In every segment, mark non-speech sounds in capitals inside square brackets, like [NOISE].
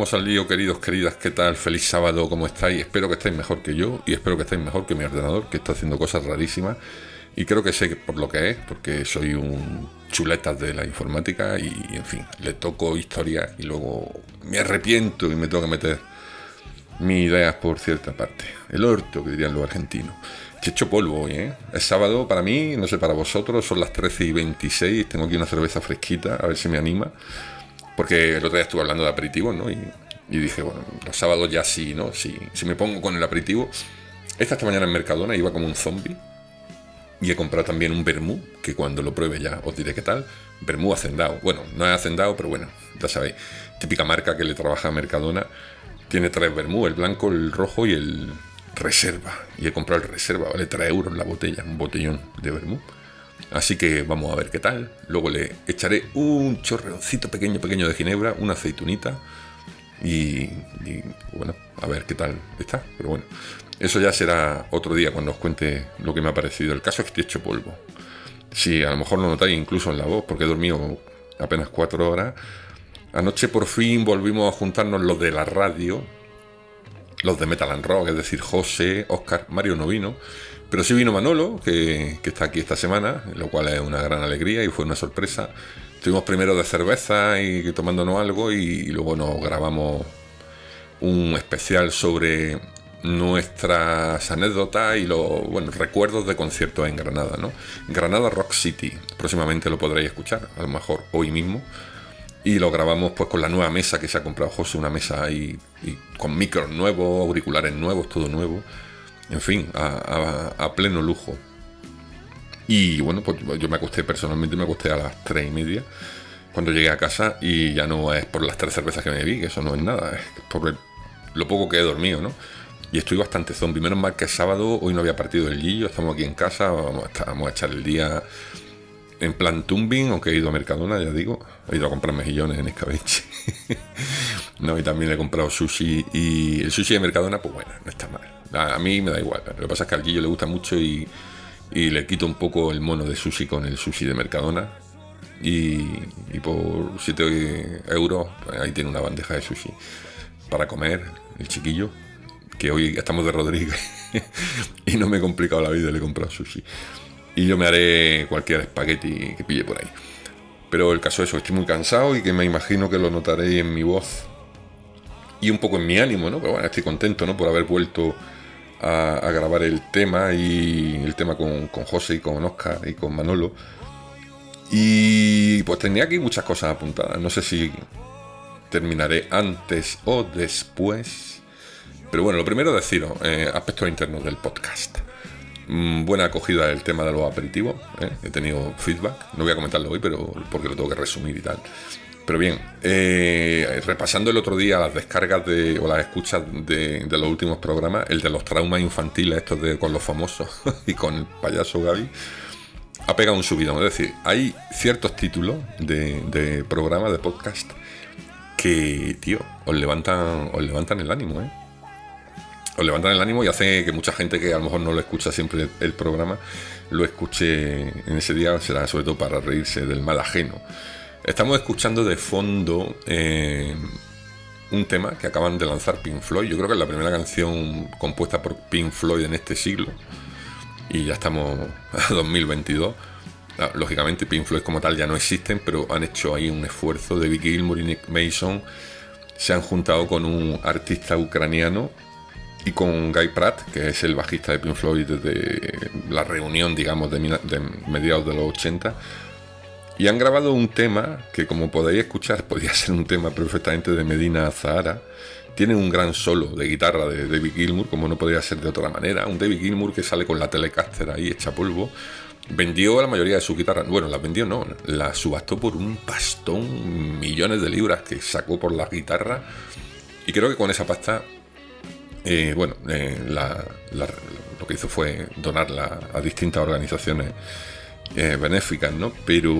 Vamos al lío, queridos, queridas, ¿qué tal? Feliz sábado, ¿cómo estáis? Espero que estéis mejor que yo y espero que estéis mejor que mi ordenador, que está haciendo cosas rarísimas. Y creo que sé por lo que es, porque soy un chuleta de la informática y, en fin, le toco historia y luego me arrepiento y me tengo que meter mis ideas por cierta parte. El orto, que dirían los argentinos. Checho polvo hoy, ¿eh? Es sábado para mí, no sé para vosotros, son las 13 y 26, tengo aquí una cerveza fresquita, a ver si me anima. Porque el otro día estuve hablando de aperitivos, ¿no? Y, dije, bueno, los sábados ya sí, ¿no? Si, si me pongo con el aperitivo. Esta, esta mañana en Mercadona iba como un zombie. Y he comprado también un vermú, que cuando lo pruebe ya os diré qué tal. Vermú hacendado. Bueno, no es hacendado, pero bueno, ya sabéis. Típica marca que le trabaja a Mercadona. Tiene tres vermú, el blanco, el rojo y el reserva. Y he comprado el reserva, vale 3 euros la botella, un botellón de vermú. Así que vamos a ver qué tal. Luego le echaré un chorreoncito pequeño, pequeño de ginebra, una aceitunita. Y, bueno, a ver qué tal está. Pero bueno, eso ya será otro día cuando os cuente lo que me ha parecido. El caso es que estoy hecho polvo. Si a lo mejor lo notáis incluso en la voz, porque he dormido apenas cuatro horas. Anoche por fin volvimos a juntarnos los de la radio, los de Metal and Rock, es decir, José, Oscar, Mario no vino, pero sí vino Manolo, que, está aquí esta semana, lo cual es una gran alegría y fue una sorpresa. Estuvimos primero de cerveza y tomándonos algo y, luego nos grabamos un especial sobre nuestras anécdotas y los bueno, recuerdos de conciertos en Granada, ¿no? Granada Rock City, próximamente lo podréis escuchar, a lo mejor hoy mismo. Y lo grabamos pues con la nueva mesa que se ha comprado José, una mesa y con micros nuevos, auriculares nuevos, todo nuevo en fin, a, pleno lujo. Y bueno, pues yo me acosté personalmente, me acosté a las tres y media cuando llegué a casa y ya no es por las tres cervezas que me vi, que eso no es nada, es por lo poco que he dormido, ¿no? Y estoy bastante zombie. Menos mal que es sábado, hoy no había partido el Gillo, estamos aquí en casa, vamos a, echar el día en plan tumbing, aunque he ido a Mercadona, ya digo, he ido a comprar mejillones en escabeche. [LAUGHS] no, y también he comprado sushi y el sushi de Mercadona, pues bueno, no está mal. A, mí me da igual. Lo que pasa es que al Guillo le gusta mucho y, le quito un poco el mono de sushi con el sushi de Mercadona. Y, por 7 euros, pues ahí tiene una bandeja de sushi para comer, el chiquillo. Que hoy estamos de Rodríguez [LAUGHS] y no me he complicado la vida, le he comprado sushi. Y yo me haré cualquier espagueti que pille por ahí. Pero el caso es eso, estoy muy cansado y que me imagino que lo notaréis en mi voz y un poco en mi ánimo, ¿no? Pero bueno, estoy contento, ¿no? Por haber vuelto a, grabar el tema y el tema con, José y con Oscar y con Manolo. Y pues tenía aquí muchas cosas apuntadas. No sé si terminaré antes o después. Pero bueno, lo primero deciros, eh, aspectos internos del podcast. Mm, buena acogida del tema de los aperitivos. ¿eh? He tenido feedback. No voy a comentarlo hoy, pero porque lo tengo que resumir y tal. Pero bien, eh, repasando el otro día las descargas de, o las escuchas de, los últimos programas, el de los traumas infantiles, estos de con los famosos [LAUGHS] y con el payaso Gaby, ha pegado un subidón. Es decir, hay ciertos títulos de, de programas, de podcast, que, tío, os levantan, os levantan el ánimo, ¿eh? Os levantan el ánimo y hace que mucha gente que a lo mejor no lo escucha siempre el programa, lo escuche en ese día, será sobre todo para reírse del mal ajeno. Estamos escuchando de fondo eh, un tema que acaban de lanzar Pink Floyd. Yo creo que es la primera canción compuesta por Pink Floyd en este siglo. Y ya estamos a 2022. Ah, lógicamente Pink Floyd como tal ya no existen, pero han hecho ahí un esfuerzo. David Gilmour y Nick Mason se han juntado con un artista ucraniano y con Guy Pratt, que es el bajista de Pink Floyd desde la reunión, digamos, de, de mediados de los 80 y han grabado un tema que, como podéis escuchar, [LAUGHS] podría ser un tema perfectamente de Medina Zahara. Tiene un gran solo de guitarra de David Gilmour, como no podría ser de otra manera. Un David Gilmour que sale con la Telecaster ahí hecha polvo. Vendió la mayoría de su guitarra. Bueno, las vendió no, la subastó por un pastón, millones de libras que sacó por la guitarra. Y creo que con esa pasta, eh, bueno, eh, lo que hizo fue donarla a distintas organizaciones eh, benéficas, ¿no? Pero,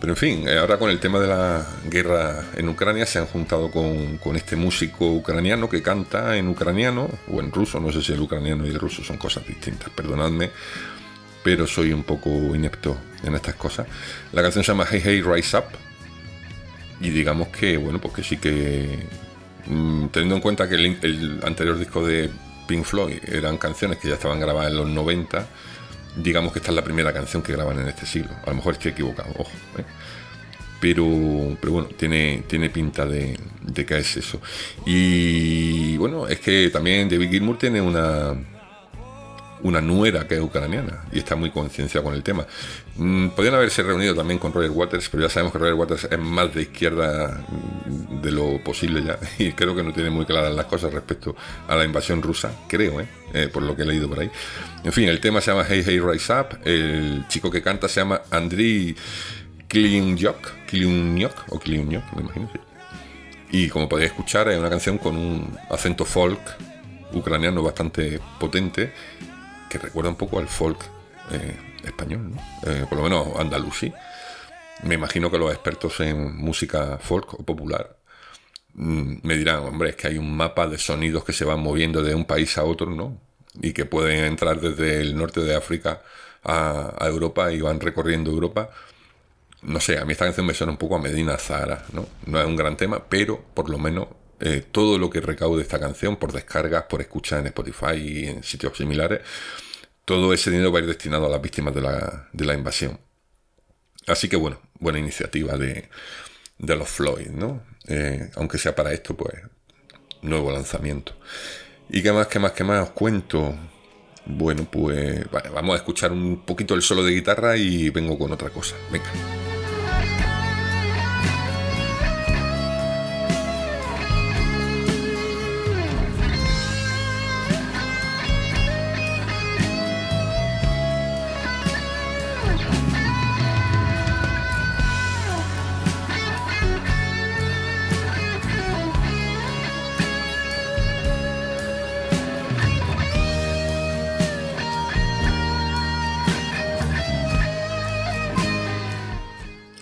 pero en fin, eh, ahora con el tema de la guerra en Ucrania se han juntado con, este músico ucraniano que canta en ucraniano o en ruso, no sé si el ucraniano y el ruso son cosas distintas, perdonadme, pero soy un poco inepto en estas cosas. La canción se llama Hey Hey Rise Up Y digamos que, bueno, pues que sí que. mm, teniendo en cuenta que el, el anterior disco de Pink Floyd eran canciones que ya estaban grabadas en los 90, digamos que esta es la primera canción que graban en este siglo. A lo mejor estoy equivocado, ojo. ¿eh? Pero, pero bueno, tiene, tiene pinta de, de que es eso. Y bueno, es que también David Gilmour tiene una, una nuera que es ucraniana y está muy concienciado con el tema. Mm, podrían haberse reunido también con Roger Waters, pero ya sabemos que Roger Waters es más de izquierda mm, de lo posible ya [LAUGHS] y creo que no tiene muy claras las cosas respecto a la invasión rusa, creo, ¿eh? Eh, por lo que he leído por ahí. En fin, el tema se llama Hey Hey Rise Up, el chico que canta se llama Andriy Kliunyok, Kliunyok o Kliunyok, me imagino. Y como podéis escuchar, es una canción con un acento folk ucraniano bastante potente que recuerda un poco al folk eh, español, ¿no? Eh, por lo menos andalusí. Me imagino que los expertos en música folk o popular mm, me dirán, hombre, es que hay un mapa de sonidos que se van moviendo de un país a otro, ¿no? Y que pueden entrar desde el norte de África a, a Europa y van recorriendo Europa. No sé, a mí esta canción me suena un poco a Medina Zahara, ¿no? No es un gran tema, pero por lo menos eh, todo lo que recaude esta canción por descargas, por escuchar en Spotify y en sitios similares, todo ese dinero va a ir destinado a las víctimas de la, invasión. Así que bueno, buena iniciativa de, los Floyd, ¿no? Eh, aunque sea para esto, pues, nuevo lanzamiento. ¿Y qué más, qué más, qué más os cuento? Bueno, pues vamos a escuchar un poquito el solo de guitarra y vengo con otra cosa. Venga.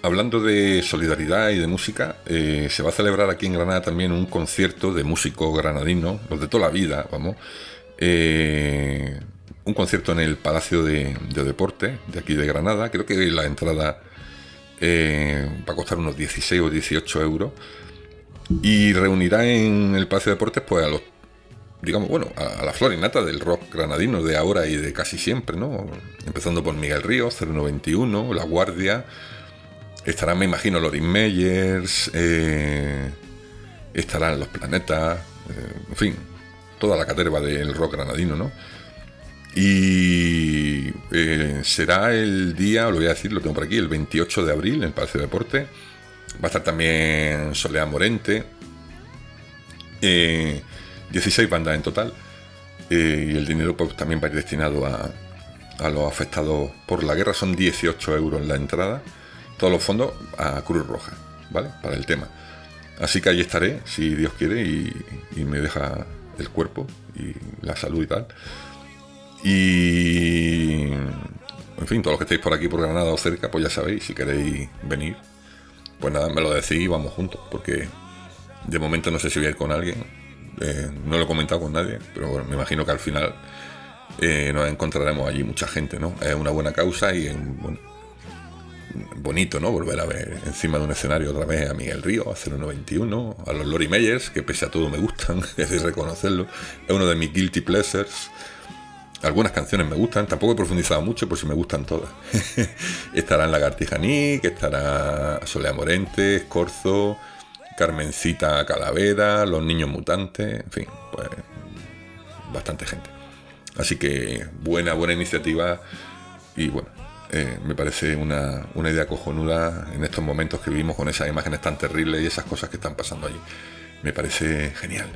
Hablando de solidaridad y de música, eh, se va a celebrar aquí en Granada también un concierto de músicos granadinos, los de toda la vida, vamos. Eh, un concierto en el Palacio de, de Deporte de aquí de Granada. Creo que la entrada eh, va a costar unos 16 o 18 euros. Y reunirá en el Palacio de Deportes pues a los digamos, bueno, a, a la florinata del rock granadino de ahora y de casi siempre, ¿no? Empezando por Miguel Ríos, 0191, La Guardia, estarán, me imagino, Lorin Meyers, eh, estarán Los Planetas, eh, en fin, toda la caterva del rock granadino, ¿no? Y eh, será el día, lo voy a decir, lo tengo por aquí, el 28 de abril en el Palacio de Deporte. Va a estar también Soledad Morente. Eh, 16 bandas en total. Eh, y el dinero pues, también va a ir destinado a, a los afectados por la guerra. Son 18 euros la entrada. Todos los fondos a Cruz Roja, ¿vale? Para el tema. Así que ahí estaré, si Dios quiere, y, me deja el cuerpo y la salud y tal. Y. En fin, todos los que estéis por aquí, por Granada o cerca, pues ya sabéis, si queréis venir, pues nada, me lo decís y vamos juntos, porque de momento no sé si voy a ir con alguien. eh, no lo he comentado con nadie, pero bueno, me imagino que al final eh, nos encontraremos allí mucha gente, ¿no? Es una buena causa y en- bueno, bonito, ¿no? Volver a ver encima de un escenario otra vez a Miguel Río, a 0191, a los Lori Meyers, que pese a todo me gustan, [LAUGHS] es de reconocerlo. Es uno de mis guilty pleasures. Algunas canciones me gustan, tampoco he profundizado mucho por si me gustan todas. [LAUGHS] Estarán Lagartija Nick, estará Solea Morente, Escorzo, Carmencita Calavera, Los Niños Mutantes, en fin, pues bastante gente. Así que buena, buena iniciativa y bueno, eh, me parece una, una idea cojonuda en estos momentos que vivimos con esas imágenes tan terribles y esas cosas que están pasando allí. Me parece genial.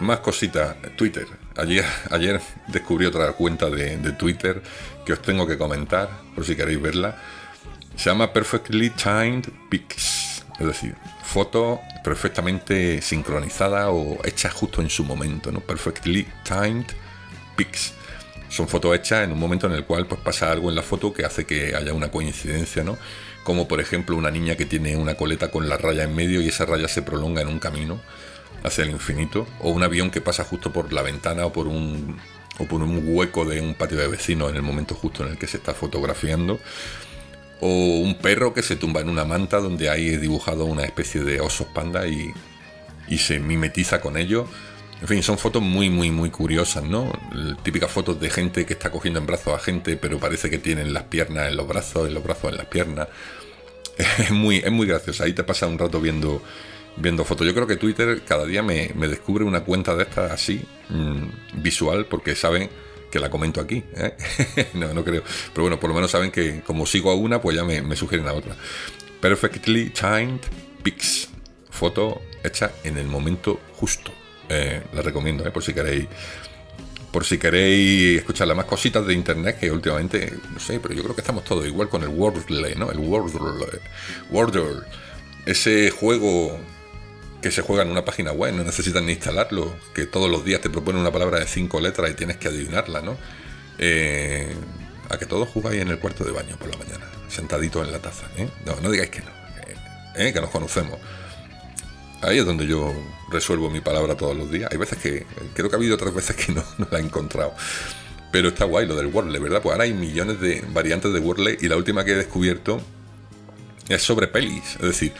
Más cositas, Twitter. Ayer, ayer descubrí otra cuenta de, Twitter que os tengo que comentar, por si queréis verla. Se llama Perfectly Timed Pics, es decir, foto perfectamente sincronizada o hecha justo en su momento, ¿no? Perfectly Timed Pics. Son fotos hechas en un momento en el cual pues, pasa algo en la foto que hace que haya una coincidencia, ¿no? Como por ejemplo una niña que tiene una coleta con la raya en medio y esa raya se prolonga en un camino hacia el infinito, o un avión que pasa justo por la ventana o por un o por un hueco de un patio de vecinos en el momento justo en el que se está fotografiando, o un perro que se tumba en una manta donde hay dibujado una especie de osos panda y, y se mimetiza con ellos. En fin, son fotos muy, muy, muy curiosas, ¿no? Típicas fotos de gente que está cogiendo en brazos a gente, pero parece que tienen las piernas en los brazos, y los brazos en las piernas. [LAUGHS] Es muy, es muy gracioso. Ahí te pasa un rato viendo, viendo fotos. Yo creo que Twitter cada día me, descubre una cuenta de estas así, mm, visual, porque saben que la comento aquí. ¿eh? [LAUGHS] no, no creo. Pero bueno, por lo menos saben que como sigo a una, pues ya me, me sugieren a otra. Perfectly Timed Pics. Foto hecha en el momento justo. Eh, la recomiendo, eh, por si queréis. Por si queréis escuchar las más cositas de internet que últimamente, no sé, pero yo creo que estamos todos igual con el Wordle, ¿no? El Wordle. Wordle. Ese juego que se juega en una página web, no necesitan ni instalarlo, que todos los días te propone una palabra de cinco letras y tienes que adivinarla, ¿no? Eh, a que todos jugáis en el cuarto de baño por la mañana, sentadito en la taza, ¿eh? No, no digáis que no, ¿eh? que nos conocemos. Ahí es donde yo resuelvo mi palabra todos los días. Hay veces que, creo que ha habido otras veces que no, no la he encontrado. Pero está guay lo del Wordle, ¿verdad? Pues ahora hay millones de variantes de Wordle y la última que he descubierto es sobre pelis. Es decir,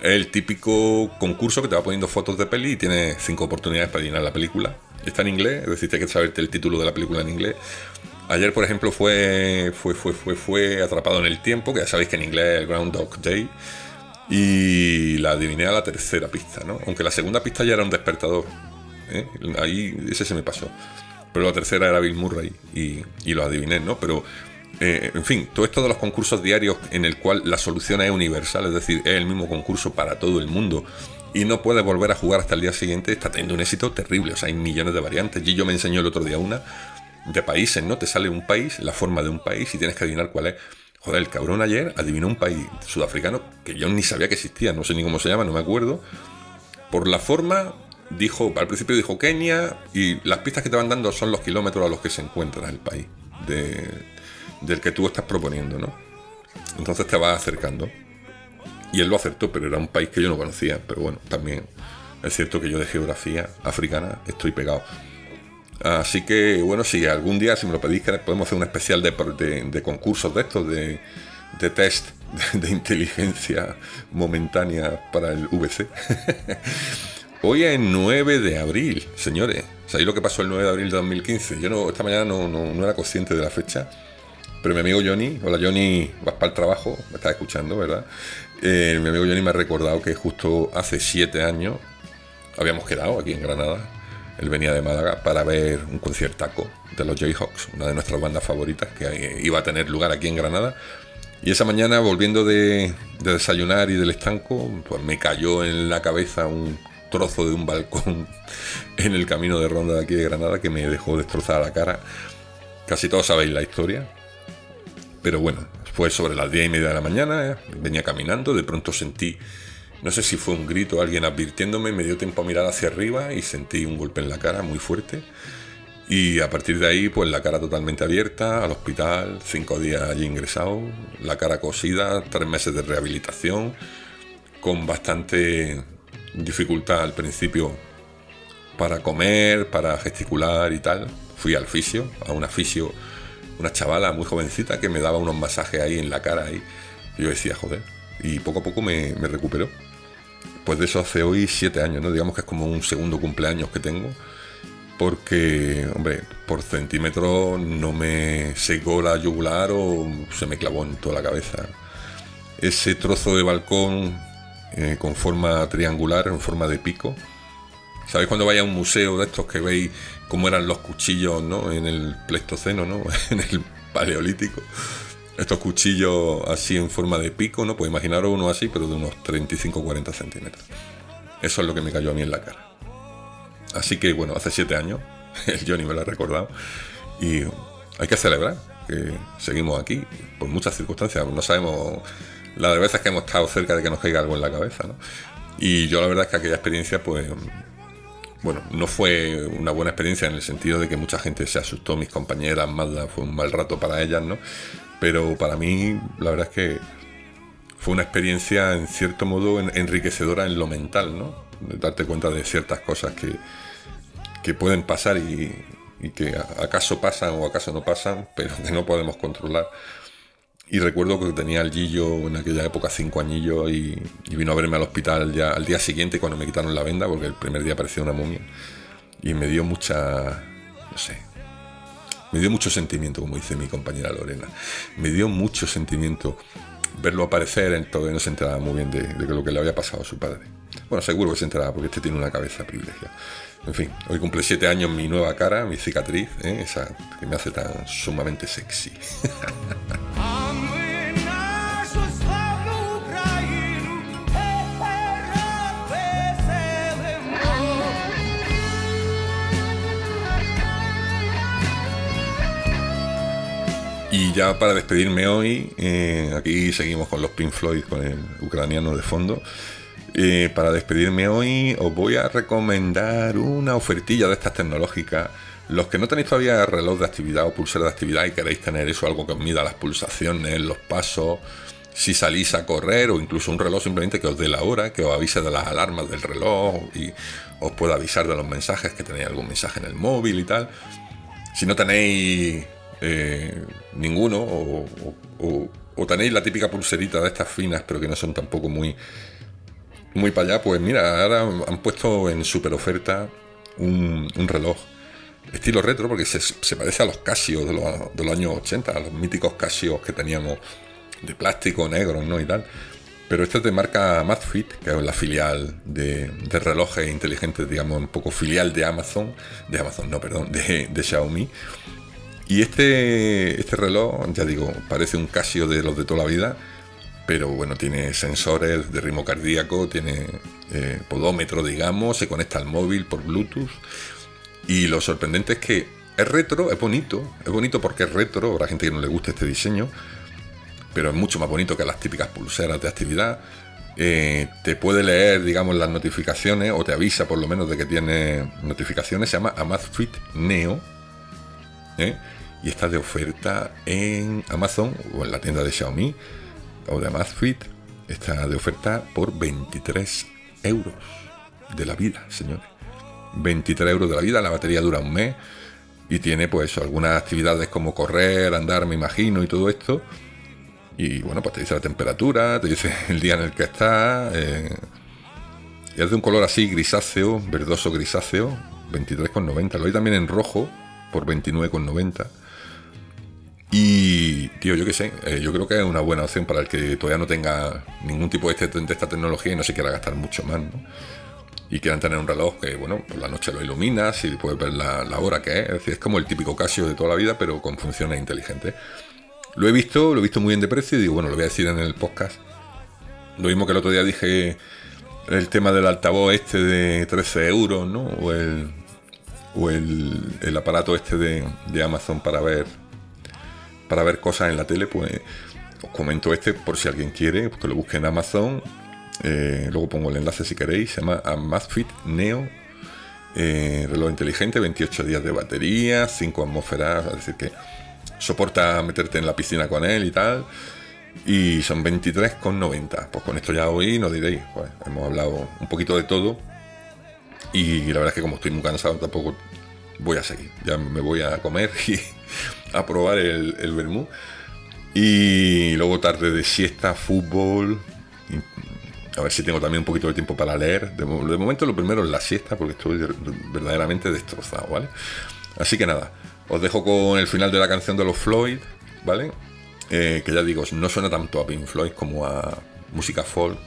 el típico concurso que te va poniendo fotos de peli y tienes cinco oportunidades para llenar la película. Está en inglés, es decir, tienes que saberte el título de la película en inglés. Ayer, por ejemplo, fue, fue, fue, fue, fue Atrapado en el Tiempo, que ya sabéis que en inglés es Groundhog Day. Y la adiviné a la tercera pista, ¿no? Aunque la segunda pista ya era un despertador. ¿eh? Ahí ese se me pasó. Pero la tercera era Bill Murray y, y lo adiviné, ¿no? Pero eh, en fin, todo esto de los concursos diarios en el cual la solución es universal, es decir, es el mismo concurso para todo el mundo y no puedes volver a jugar hasta el día siguiente, está teniendo un éxito terrible. O sea, hay millones de variantes. Y yo me enseñó el otro día una de países, ¿no? Te sale un país, la forma de un país y tienes que adivinar cuál es. Joder, el cabrón ayer adivinó un país sudafricano que yo ni sabía que existía, no sé ni cómo se llama, no me acuerdo. Por la forma, dijo, al principio dijo Kenia y las pistas que te van dando son los kilómetros a los que se encuentra el país. De, del que tú estás proponiendo, ¿no? Entonces te vas acercando. Y él lo acertó, pero era un país que yo no conocía. Pero bueno, también es cierto que yo de geografía africana estoy pegado. Así que, bueno, si algún día, si me lo pedís, podemos hacer un especial de, de, concursos de estos, de, de test de, inteligencia momentánea para el VC. [LAUGHS] Hoy es 9 de abril, señores. ¿Sabéis lo que pasó el 9 de abril de 2015? Yo no, esta mañana no, no, no era consciente de la fecha pero mi amigo Johnny, hola Johnny, vas para el trabajo, me estás escuchando, ¿verdad? Eh, mi amigo Johnny me ha recordado que justo hace siete años habíamos quedado aquí en Granada. Él venía de Málaga para ver un conciertaco de los Jayhawks, una de nuestras bandas favoritas que iba a tener lugar aquí en Granada. Y esa mañana, volviendo de, desayunar y del estanco, pues me cayó en la cabeza un trozo de un balcón [LAUGHS] en el camino de ronda de aquí de Granada que me dejó destrozada la cara. Casi todos sabéis la historia. Pero bueno, fue sobre las diez y media de la mañana, eh, venía caminando, de pronto sentí, no sé si fue un grito, alguien advirtiéndome, me dio tiempo a mirar hacia arriba y sentí un golpe en la cara muy fuerte. Y a partir de ahí, pues la cara totalmente abierta, al hospital, cinco días allí ingresado, la cara cosida, tres meses de rehabilitación, con bastante dificultad al principio para comer, para gesticular y tal. Fui al fisio, a un fisio una chavala muy jovencita que me daba unos masajes ahí en la cara y yo decía, joder, y poco a poco me, recuperó. Pues de eso hace hoy siete años, ¿no? Digamos que es como un segundo cumpleaños que tengo, porque, hombre, por centímetro no me secó la yugular o se me clavó en toda la cabeza. Ese trozo de balcón eh, con forma triangular, en forma de pico, ¿Sabéis cuando vaya a un museo de estos que veis cómo eran los cuchillos ¿no? en el Pleistoceno, ¿no? [LAUGHS] en el Paleolítico? Estos cuchillos así en forma de pico, ¿no? Pues imaginaros uno así, pero de unos 35-40 centímetros. Eso es lo que me cayó a mí en la cara. Así que bueno, hace siete años, [LAUGHS] el Johnny me lo ha recordado, y hay que celebrar que seguimos aquí, por muchas circunstancias. No sabemos las veces que hemos estado cerca de que nos caiga algo en la cabeza, ¿no? Y yo la verdad es que aquella experiencia, pues bueno, no fue una buena experiencia en el sentido de que mucha gente se asustó, mis compañeras, Mazda, fue un mal rato para ellas, ¿no? Pero para mí, la verdad es que fue una experiencia en cierto modo enriquecedora en lo mental, ¿no? Darte cuenta de ciertas cosas que, que pueden pasar y, y que acaso pasan o acaso no pasan, pero que no podemos controlar. Y recuerdo que tenía el Gillo en aquella época cinco añillos y, vino a verme al hospital ya al día siguiente cuando me quitaron la venda, porque el primer día parecía una momia. Y me dio mucha, no sé, me dio mucho sentimiento, como dice mi compañera Lorena. Me dio mucho sentimiento verlo aparecer, en todavía no se enteraba muy bien de, de, lo que le había pasado a su padre. Bueno, seguro que se enteraba porque este tiene una cabeza privilegiada. En fin, hoy cumple siete años mi nueva cara, mi cicatriz, ¿eh? esa que me hace tan sumamente sexy. [LAUGHS] Y ya para despedirme hoy, eh, aquí seguimos con los Pink Floyd, con el ucraniano de fondo. Eh, para despedirme hoy os voy a recomendar una ofertilla de estas tecnológicas. Los que no tenéis todavía reloj de actividad o pulsera de actividad y queréis tener eso, algo que os mida las pulsaciones, los pasos, si salís a correr o incluso un reloj simplemente que os dé la hora, que os avise de las alarmas del reloj y os pueda avisar de los mensajes, que tenéis algún mensaje en el móvil y tal. Si no tenéis eh, ninguno o, tenéis la típica pulserita de estas finas pero que no son tampoco muy muy para allá pues mira ahora han puesto en super oferta un, reloj estilo retro porque se, parece a los Casio de los, años 80 a los míticos Casio que teníamos de plástico negro ¿no? y tal pero este es de marca Amazfit, que es la filial de, relojes inteligentes, digamos, un poco filial de Amazon, de Amazon, no, perdón, de, de Xiaomi. Y este, este reloj, ya digo, parece un Casio de los de toda la vida, pero bueno, tiene sensores de ritmo cardíaco, tiene eh, podómetro, digamos, se conecta al móvil por Bluetooth. Y lo sorprendente es que es retro, es bonito, es bonito porque es retro, habrá gente que no le gusta este diseño, pero es mucho más bonito que las típicas pulseras de actividad. Eh, te puede leer, digamos, las notificaciones o te avisa por lo menos de que tiene notificaciones. Se llama Amazfit Neo. ¿eh? Y está de oferta en Amazon o en la tienda de Xiaomi o de Amazfit. Está de oferta por 23 euros de la vida, señores. 23 euros de la vida, la batería dura un mes y tiene pues algunas actividades como correr, andar, me imagino, y todo esto. Y bueno, pues te dice la temperatura, te dice [LAUGHS] el día en el que está. Eh, es de un color así grisáceo, verdoso grisáceo, 23,90. Lo hay también en rojo por 29,90. Y, tío, yo qué sé, eh, yo creo que es una buena opción para el que todavía no tenga ningún tipo de, este, de esta tecnología y no se quiera gastar mucho más, ¿no? Y quieran tener un reloj que, bueno, por la noche lo iluminas y puedes ver la, hora que es. Es decir, es como el típico Casio de toda la vida, pero con funciones inteligentes. Lo he visto, lo he visto muy bien de precio y digo, bueno, lo voy a decir en el podcast. Lo mismo que el otro día dije el tema del altavoz este de 13 euros, ¿no? O el, o el, aparato este de, de Amazon para ver para ver cosas en la tele, pues os comento este por si alguien quiere, que lo busque en Amazon. Eh, luego pongo el enlace si queréis. Se llama Amazfit Neo. Eh, reloj inteligente, 28 días de batería, 5 atmósferas, es decir que soporta meterte en la piscina con él y tal. Y son 23,90. Pues con esto ya hoy nos diréis, pues hemos hablado un poquito de todo. Y la verdad es que como estoy muy cansado tampoco voy a seguir. Ya me voy a comer [LAUGHS] y a probar el, el vermú. Y luego tarde de siesta, fútbol. A ver si tengo también un poquito de tiempo para leer. De, momento lo primero es la siesta porque estoy verdaderamente destrozado, ¿vale? Así que nada, os dejo con el final de la canción de los Floyd, ¿vale? Eh, que ya digo, no suena tanto a Pink Floyd como a música folk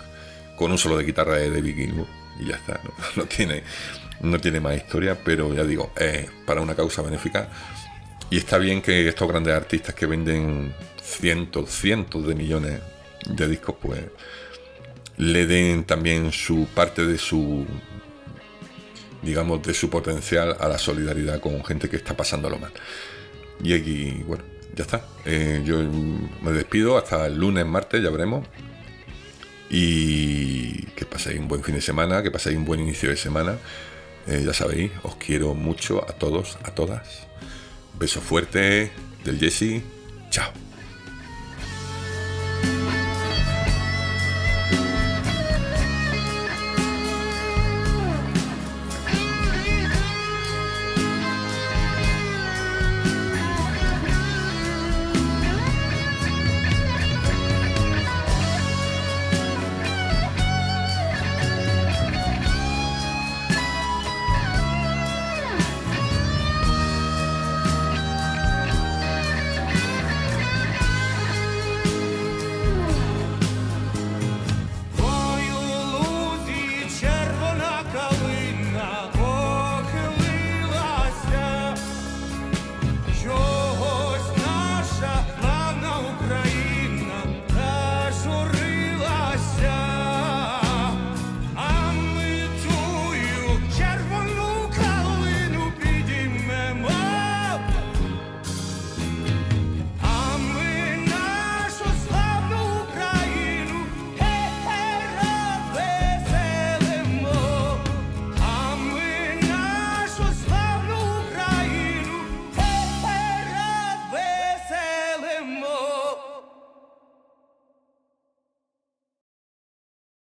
con un solo de guitarra de David Gilmour y ya está, [LAUGHS] no, tiene, no tiene más historia, pero ya digo, es para una causa benéfica y está bien que estos grandes artistas que venden cientos, cientos de millones de discos, pues le den también su parte de su, digamos, de su potencial a la solidaridad con gente que está pasándolo mal. Y aquí, bueno, ya está. Eh, yo me despido hasta el lunes, martes, ya veremos. Y que paséis un buen fin de semana, que paséis un buen inicio de semana. Eh, ya sabéis, os quiero mucho a todos, a todas. Beso fuerte del Jesse. Chao.